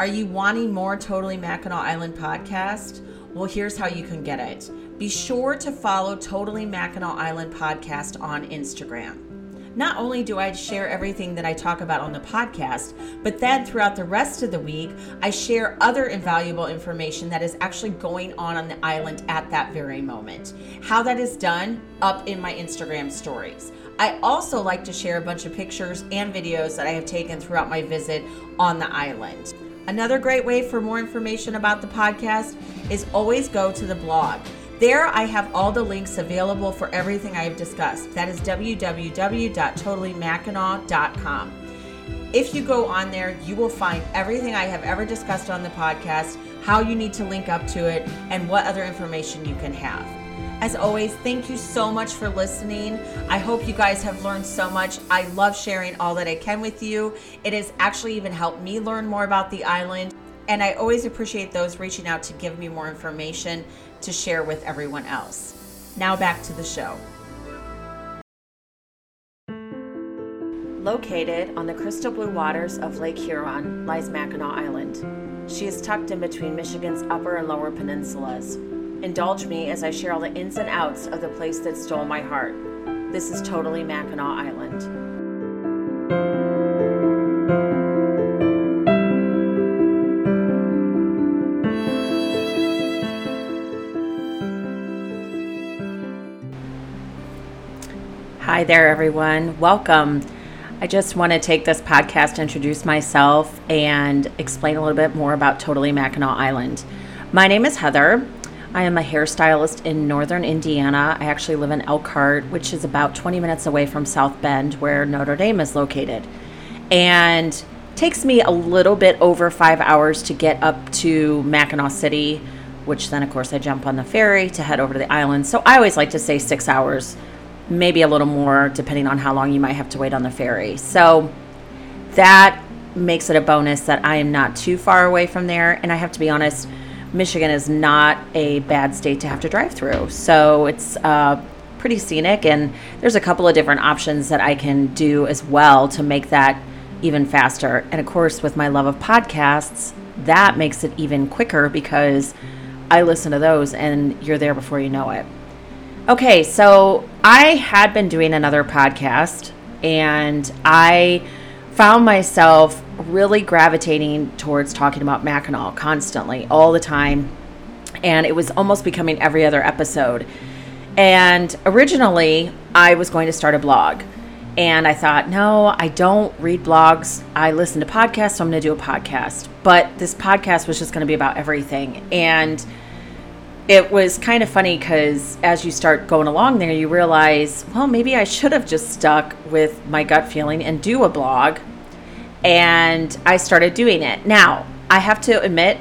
Are you wanting more Totally Mackinac Island podcast? Well, here's how you can get it. Be sure to follow Totally Mackinac Island podcast on Instagram. Not only do I share everything that I talk about on the podcast, but then throughout the rest of the week, I share other invaluable information that is actually going on on the island at that very moment. How that is done, up in my Instagram stories. I also like to share a bunch of pictures and videos that I have taken throughout my visit on the island. Another great way for more information about the podcast is always go to the blog. There, I have all the links available for everything I have discussed. That is www.totallymackinac.com. If you go on there, you will find everything I have ever discussed on the podcast, how you need to link up to it, and what other information you can have. As always, thank you so much for listening. I hope you guys have learned so much. I love sharing all that I can with you. It has actually even helped me learn more about the island. And I always appreciate those reaching out to give me more information to share with everyone else. Now back to the show. Located on the crystal blue waters of Lake Huron lies Mackinac Island. She is tucked in between Michigan's upper and lower peninsulas. Indulge me as I share all the ins and outs of the place that stole my heart. This is totally Mackinac Island. Hi there, everyone. Welcome. I just want to take this podcast introduce myself and explain a little bit more about Totally Mackinac Island. My name is Heather. I am a hairstylist in northern Indiana. I actually live in Elkhart, which is about 20 minutes away from South Bend, where Notre Dame is located. And takes me a little bit over five hours to get up to Mackinac City, which then, of course, I jump on the ferry to head over to the island. So I always like to say six hours, maybe a little more, depending on how long you might have to wait on the ferry. So that makes it a bonus that I am not too far away from there. And I have to be honest, Michigan is not a bad state to have to drive through. So it's uh, pretty scenic, and there's a couple of different options that I can do as well to make that even faster. And of course, with my love of podcasts, that makes it even quicker because I listen to those and you're there before you know it. Okay, so I had been doing another podcast and I found myself really gravitating towards talking about Mackinac constantly, all the time. And it was almost becoming every other episode. And originally, I was going to start a blog. And I thought, no, I don't read blogs. I listen to podcasts, so I'm going to do a podcast. But this podcast was just going to be about everything. And it was kind of funny because as you start going along there, you realize, well, maybe I should have just stuck with my gut feeling and do a blog and I started doing it. Now, I have to admit,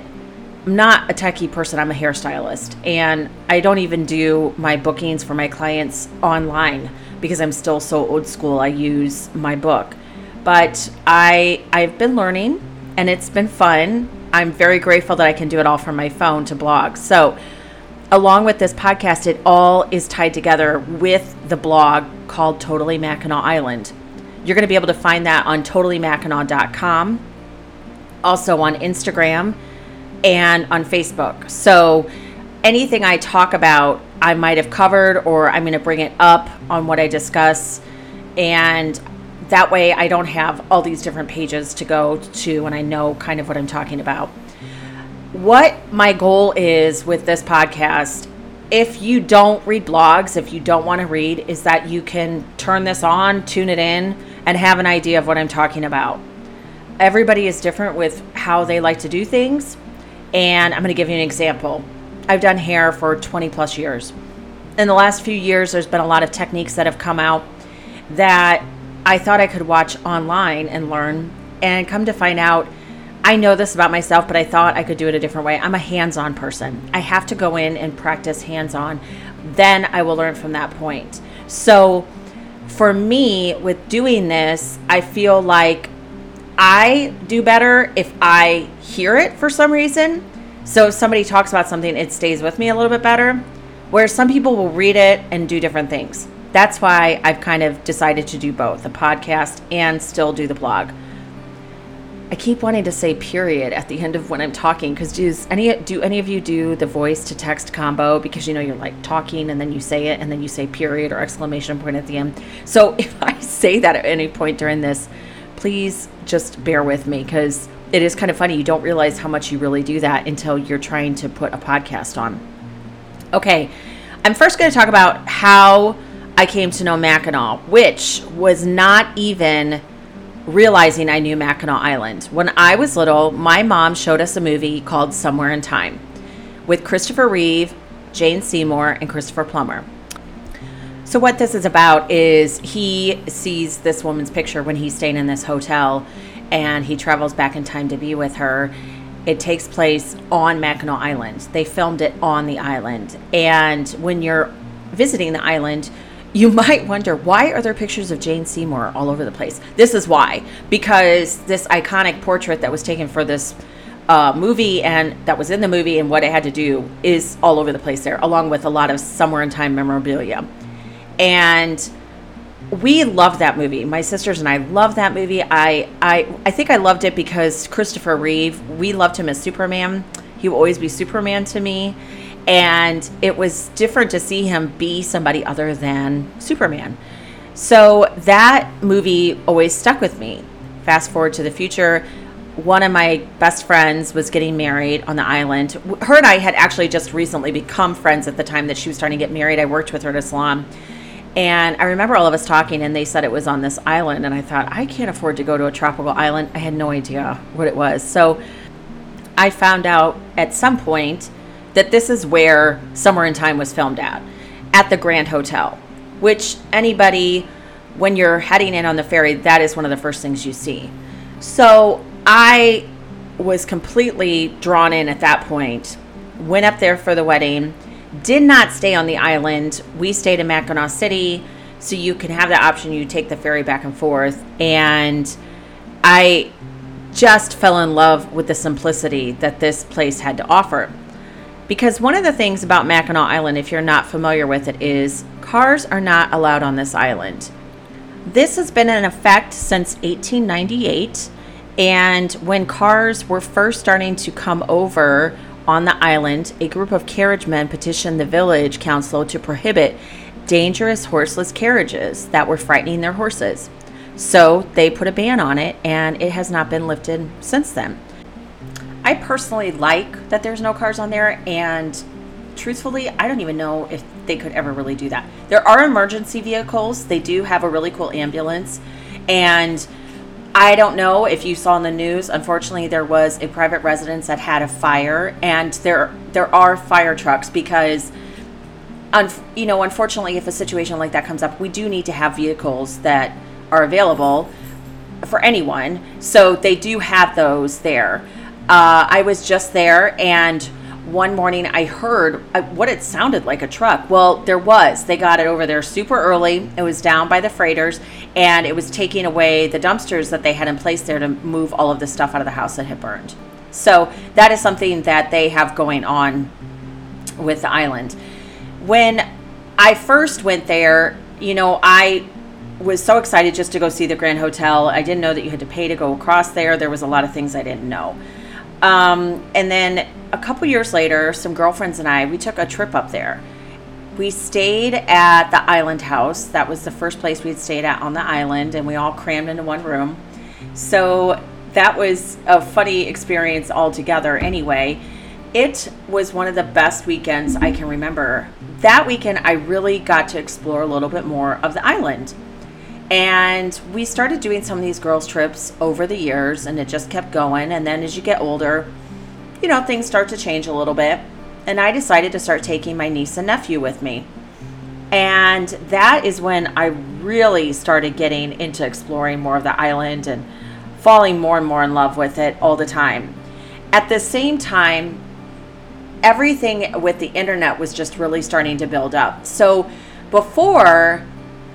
I'm not a techie person, I'm a hairstylist, and I don't even do my bookings for my clients online because I'm still so old school. I use my book. But I I've been learning and it's been fun. I'm very grateful that I can do it all from my phone to blog. So, along with this podcast, it all is tied together with the blog called Totally Mackinac Island. You're going to be able to find that on totallymackinac.com, also on Instagram and on Facebook. So anything I talk about, I might have covered or I'm going to bring it up on what I discuss. And that way I don't have all these different pages to go to and I know kind of what I'm talking about. What my goal is with this podcast if you don't read blogs, if you don't want to read, is that you can turn this on, tune it in, and have an idea of what I'm talking about. Everybody is different with how they like to do things. And I'm going to give you an example. I've done hair for 20 plus years. In the last few years, there's been a lot of techniques that have come out that I thought I could watch online and learn, and come to find out I know this about myself, but I thought I could do it a different way. I'm a hands on person. I have to go in and practice hands on. Then I will learn from that point. So, for me, with doing this, I feel like I do better if I hear it for some reason. So if somebody talks about something, it stays with me a little bit better. Where some people will read it and do different things. That's why I've kind of decided to do both the podcast and still do the blog. I keep wanting to say period at the end of when I'm talking because does any do any of you do the voice to text combo because you know you're like talking and then you say it and then you say period or exclamation point at the end. So if I say that at any point during this, please just bear with me because it is kind of funny. You don't realize how much you really do that until you're trying to put a podcast on. Okay, I'm first going to talk about how I came to know Mackinac, which was not even realizing I knew Mackinac Island. When I was little, my mom showed us a movie called Somewhere in Time with Christopher Reeve, Jane Seymour, and Christopher Plummer. So, what this is about is he sees this woman's picture when he's staying in this hotel and he travels back in time to be with her. It takes place on Mackinac Island. They filmed it on the island. And when you're visiting the island, you might wonder why are there pictures of Jane Seymour all over the place? This is why. Because this iconic portrait that was taken for this uh, movie and that was in the movie and what it had to do is all over the place there, along with a lot of Somewhere in Time memorabilia. And we loved that movie. My sisters and I loved that movie. I, I I think I loved it because Christopher Reeve, we loved him as Superman. He will always be Superman to me and it was different to see him be somebody other than Superman. So that movie always stuck with me. Fast forward to the future, one of my best friends was getting married on the island. Her and I had actually just recently become friends at the time that she was starting to get married. I worked with her at a salon. And I remember all of us talking, and they said it was on this island. And I thought, I can't afford to go to a tropical island. I had no idea what it was. So I found out at some point that this is where Somewhere in Time was filmed at, at the Grand Hotel, which anybody, when you're heading in on the ferry, that is one of the first things you see. So I was completely drawn in at that point, went up there for the wedding, did not stay on the island. We stayed in Mackinac City, so you can have the option you take the ferry back and forth. And I just fell in love with the simplicity that this place had to offer. Because one of the things about Mackinac Island, if you're not familiar with it, is cars are not allowed on this island. This has been in effect since 1898. And when cars were first starting to come over on the island, a group of carriage men petitioned the village council to prohibit dangerous horseless carriages that were frightening their horses. So they put a ban on it, and it has not been lifted since then. I personally like that there's no cars on there, and truthfully, I don't even know if they could ever really do that. There are emergency vehicles, they do have a really cool ambulance, and I don't know if you saw in the news. Unfortunately, there was a private residence that had a fire, and there there are fire trucks because, you know, unfortunately, if a situation like that comes up, we do need to have vehicles that are available for anyone. So they do have those there. Uh, I was just there and one morning I heard uh, what it sounded like a truck. Well, there was. They got it over there super early. It was down by the freighters and it was taking away the dumpsters that they had in place there to move all of the stuff out of the house that had burned. So that is something that they have going on with the island. When I first went there, you know, I was so excited just to go see the Grand Hotel. I didn't know that you had to pay to go across there. There was a lot of things I didn't know. Um, and then a couple years later, some girlfriends and I, we took a trip up there. We stayed at the Island House. That was the first place we'd stayed at on the island, and we all crammed into one room. So that was a funny experience altogether, anyway. It was one of the best weekends I can remember. That weekend, I really got to explore a little bit more of the island. And we started doing some of these girls' trips over the years, and it just kept going. And then as you get older, you know, things start to change a little bit. And I decided to start taking my niece and nephew with me. And that is when I really started getting into exploring more of the island and falling more and more in love with it all the time. At the same time, everything with the internet was just really starting to build up. So before,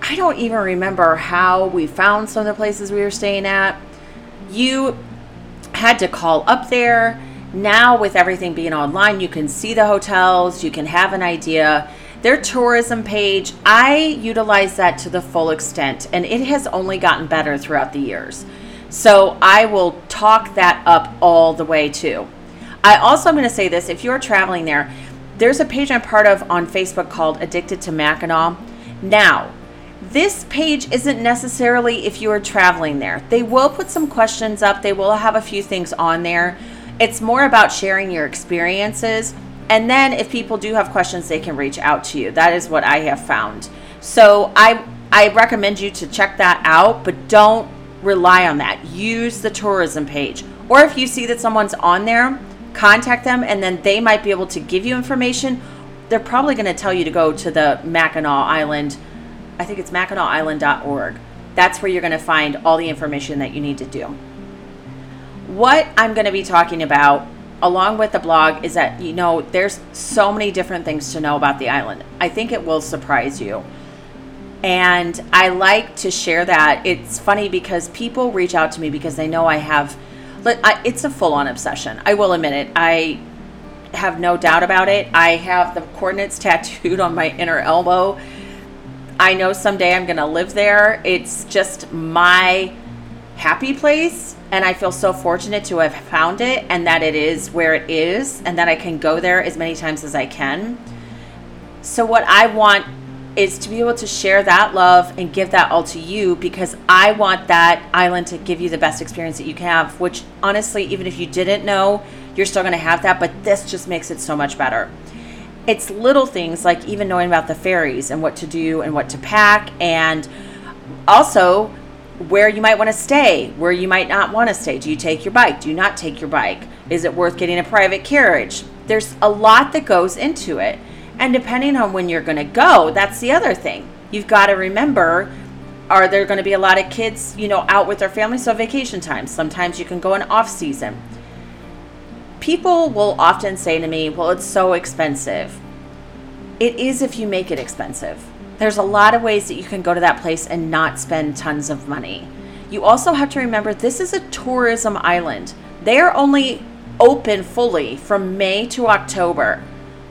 I don't even remember how we found some of the places we were staying at. You had to call up there. Now, with everything being online, you can see the hotels, you can have an idea. Their tourism page, I utilize that to the full extent, and it has only gotten better throughout the years. So I will talk that up all the way too. I also am going to say this if you're traveling there, there's a page I'm part of on Facebook called Addicted to Mackinac. Now, this page isn't necessarily if you are traveling there. They will put some questions up, they will have a few things on there. It's more about sharing your experiences. And then if people do have questions, they can reach out to you. That is what I have found. So I I recommend you to check that out, but don't rely on that. Use the tourism page. Or if you see that someone's on there, contact them and then they might be able to give you information. They're probably going to tell you to go to the Mackinac Island. I think it's mackinacisland.org. That's where you're going to find all the information that you need to do. What I'm going to be talking about along with the blog is that you know there's so many different things to know about the island. I think it will surprise you. And I like to share that. It's funny because people reach out to me because they know I have it's a full-on obsession. I will admit it. I have no doubt about it. I have the coordinates tattooed on my inner elbow. I know someday I'm going to live there. It's just my happy place. And I feel so fortunate to have found it and that it is where it is and that I can go there as many times as I can. So, what I want is to be able to share that love and give that all to you because I want that island to give you the best experience that you can have, which honestly, even if you didn't know, you're still going to have that, but this just makes it so much better. It's little things like even knowing about the ferries and what to do and what to pack, and also where you might want to stay, where you might not want to stay. Do you take your bike? Do you not take your bike? Is it worth getting a private carriage? There's a lot that goes into it. And depending on when you're going to go, that's the other thing. You've got to remember are there going to be a lot of kids, you know, out with their families? So vacation time. Sometimes you can go in off season. People will often say to me, "Well, it's so expensive." It is if you make it expensive. There's a lot of ways that you can go to that place and not spend tons of money. You also have to remember this is a tourism island. They are only open fully from May to October.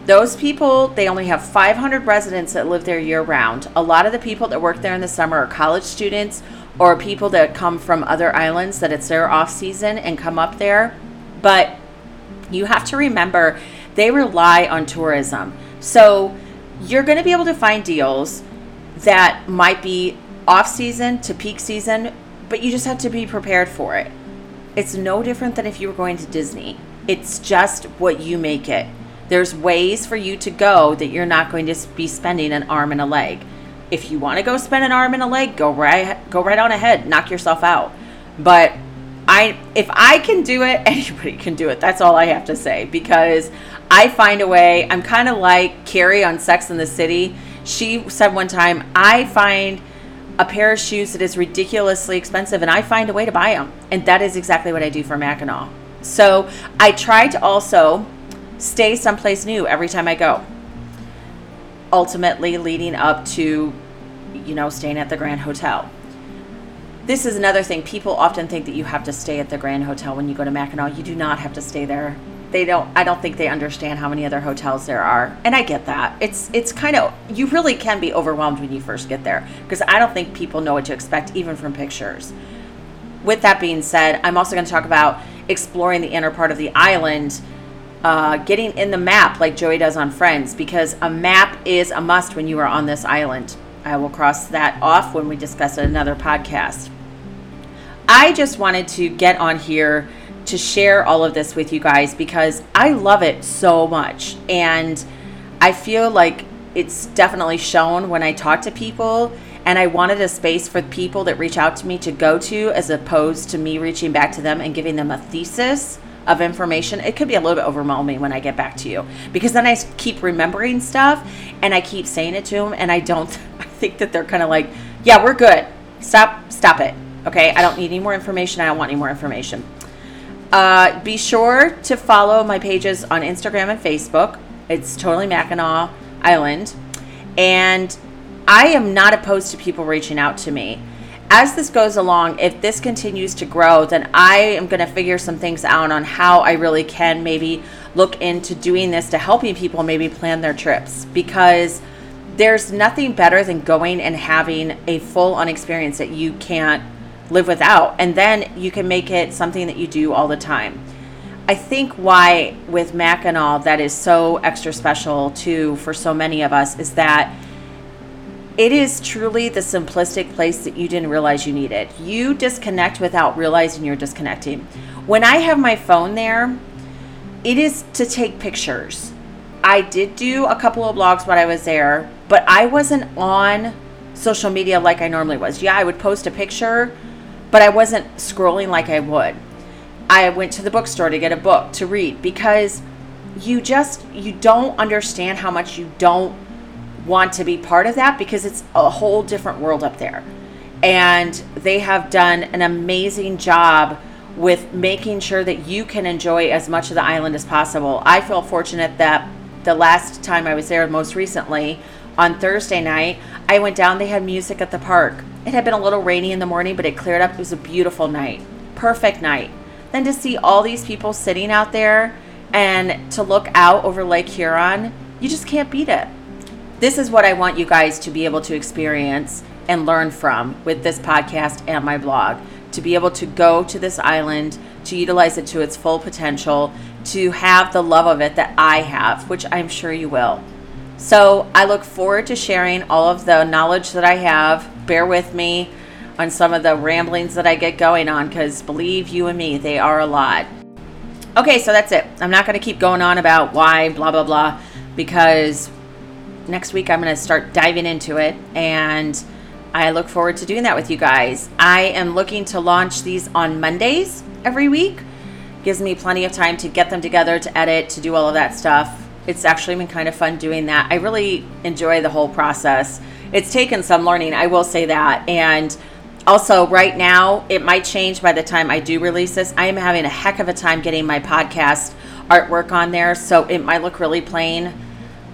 Those people, they only have 500 residents that live there year round. A lot of the people that work there in the summer are college students or people that come from other islands that it's their off season and come up there. But you have to remember they rely on tourism. So you're going to be able to find deals that might be off season to peak season, but you just have to be prepared for it. It's no different than if you were going to Disney. It's just what you make it. There's ways for you to go that you're not going to be spending an arm and a leg. If you want to go spend an arm and a leg, go right go right on ahead, knock yourself out. But I if I can do it, anybody can do it. That's all I have to say because I find a way. I'm kind of like Carrie on Sex in the City. She said one time, I find a pair of shoes that is ridiculously expensive and I find a way to buy them. And that is exactly what I do for Mackinac. So I try to also stay someplace new every time I go. Ultimately, leading up to, you know, staying at the Grand Hotel. This is another thing. People often think that you have to stay at the Grand Hotel when you go to Mackinac. You do not have to stay there. They don't. I don't think they understand how many other hotels there are, and I get that. It's it's kind of you really can be overwhelmed when you first get there because I don't think people know what to expect even from pictures. With that being said, I'm also going to talk about exploring the inner part of the island uh, getting in the map like Joey does on Friends because a map is a must when you are on this island. I will cross that off when we discuss another podcast. I just wanted to get on here to share all of this with you guys because I love it so much. And I feel like it's definitely shown when I talk to people. And I wanted a space for people that reach out to me to go to as opposed to me reaching back to them and giving them a thesis of information, it could be a little bit overwhelming when I get back to you because then I keep remembering stuff and I keep saying it to them and I don't I think that they're kind of like, "Yeah, we're good. Stop stop it." Okay? I don't need any more information. I don't want any more information. Uh, be sure to follow my pages on Instagram and Facebook. It's totally Mackinac Island. And I am not opposed to people reaching out to me as this goes along, if this continues to grow, then I am going to figure some things out on how I really can maybe look into doing this to helping people maybe plan their trips because there's nothing better than going and having a full on experience that you can't live without. And then you can make it something that you do all the time. I think why with Mac and all that is so extra special too for so many of us is that it is truly the simplistic place that you didn't realize you needed. You disconnect without realizing you're disconnecting. When I have my phone there, it is to take pictures. I did do a couple of blogs when I was there, but I wasn't on social media like I normally was. Yeah, I would post a picture, but I wasn't scrolling like I would. I went to the bookstore to get a book to read because you just you don't understand how much you don't want to be part of that because it's a whole different world up there. And they have done an amazing job with making sure that you can enjoy as much of the island as possible. I feel fortunate that the last time I was there, most recently, on Thursday night, I went down. They had music at the park. It had been a little rainy in the morning, but it cleared up. It was a beautiful night. Perfect night. Then to see all these people sitting out there and to look out over Lake Huron, you just can't beat it. This is what I want you guys to be able to experience and learn from with this podcast and my blog. To be able to go to this island, to utilize it to its full potential, to have the love of it that I have, which I'm sure you will. So I look forward to sharing all of the knowledge that I have. Bear with me on some of the ramblings that I get going on because believe you and me, they are a lot. Okay, so that's it. I'm not going to keep going on about why, blah, blah, blah, because next week I'm going to start diving into it and I look forward to doing that with you guys. I am looking to launch these on Mondays every week. Gives me plenty of time to get them together, to edit, to do all of that stuff it's actually been kind of fun doing that. I really enjoy the whole process. It's taken some learning, I will say that. And also, right now, it might change by the time I do release this. I am having a heck of a time getting my podcast artwork on there, so it might look really plain.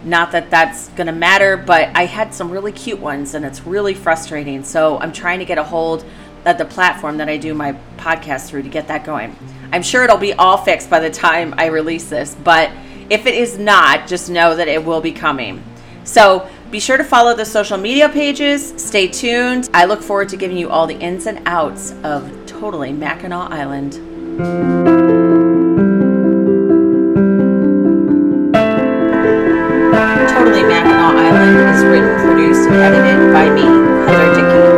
Not that that's going to matter, but I had some really cute ones and it's really frustrating. So I'm trying to get a hold of the platform that I do my podcast through to get that going. I'm sure it'll be all fixed by the time I release this, but if it is not, just know that it will be coming. So be sure to follow the social media pages. Stay tuned. I look forward to giving you all the ins and outs of Totally Mackinac Island. Totally Mackinac Island is written, produced, and edited by me, Heather Dickey.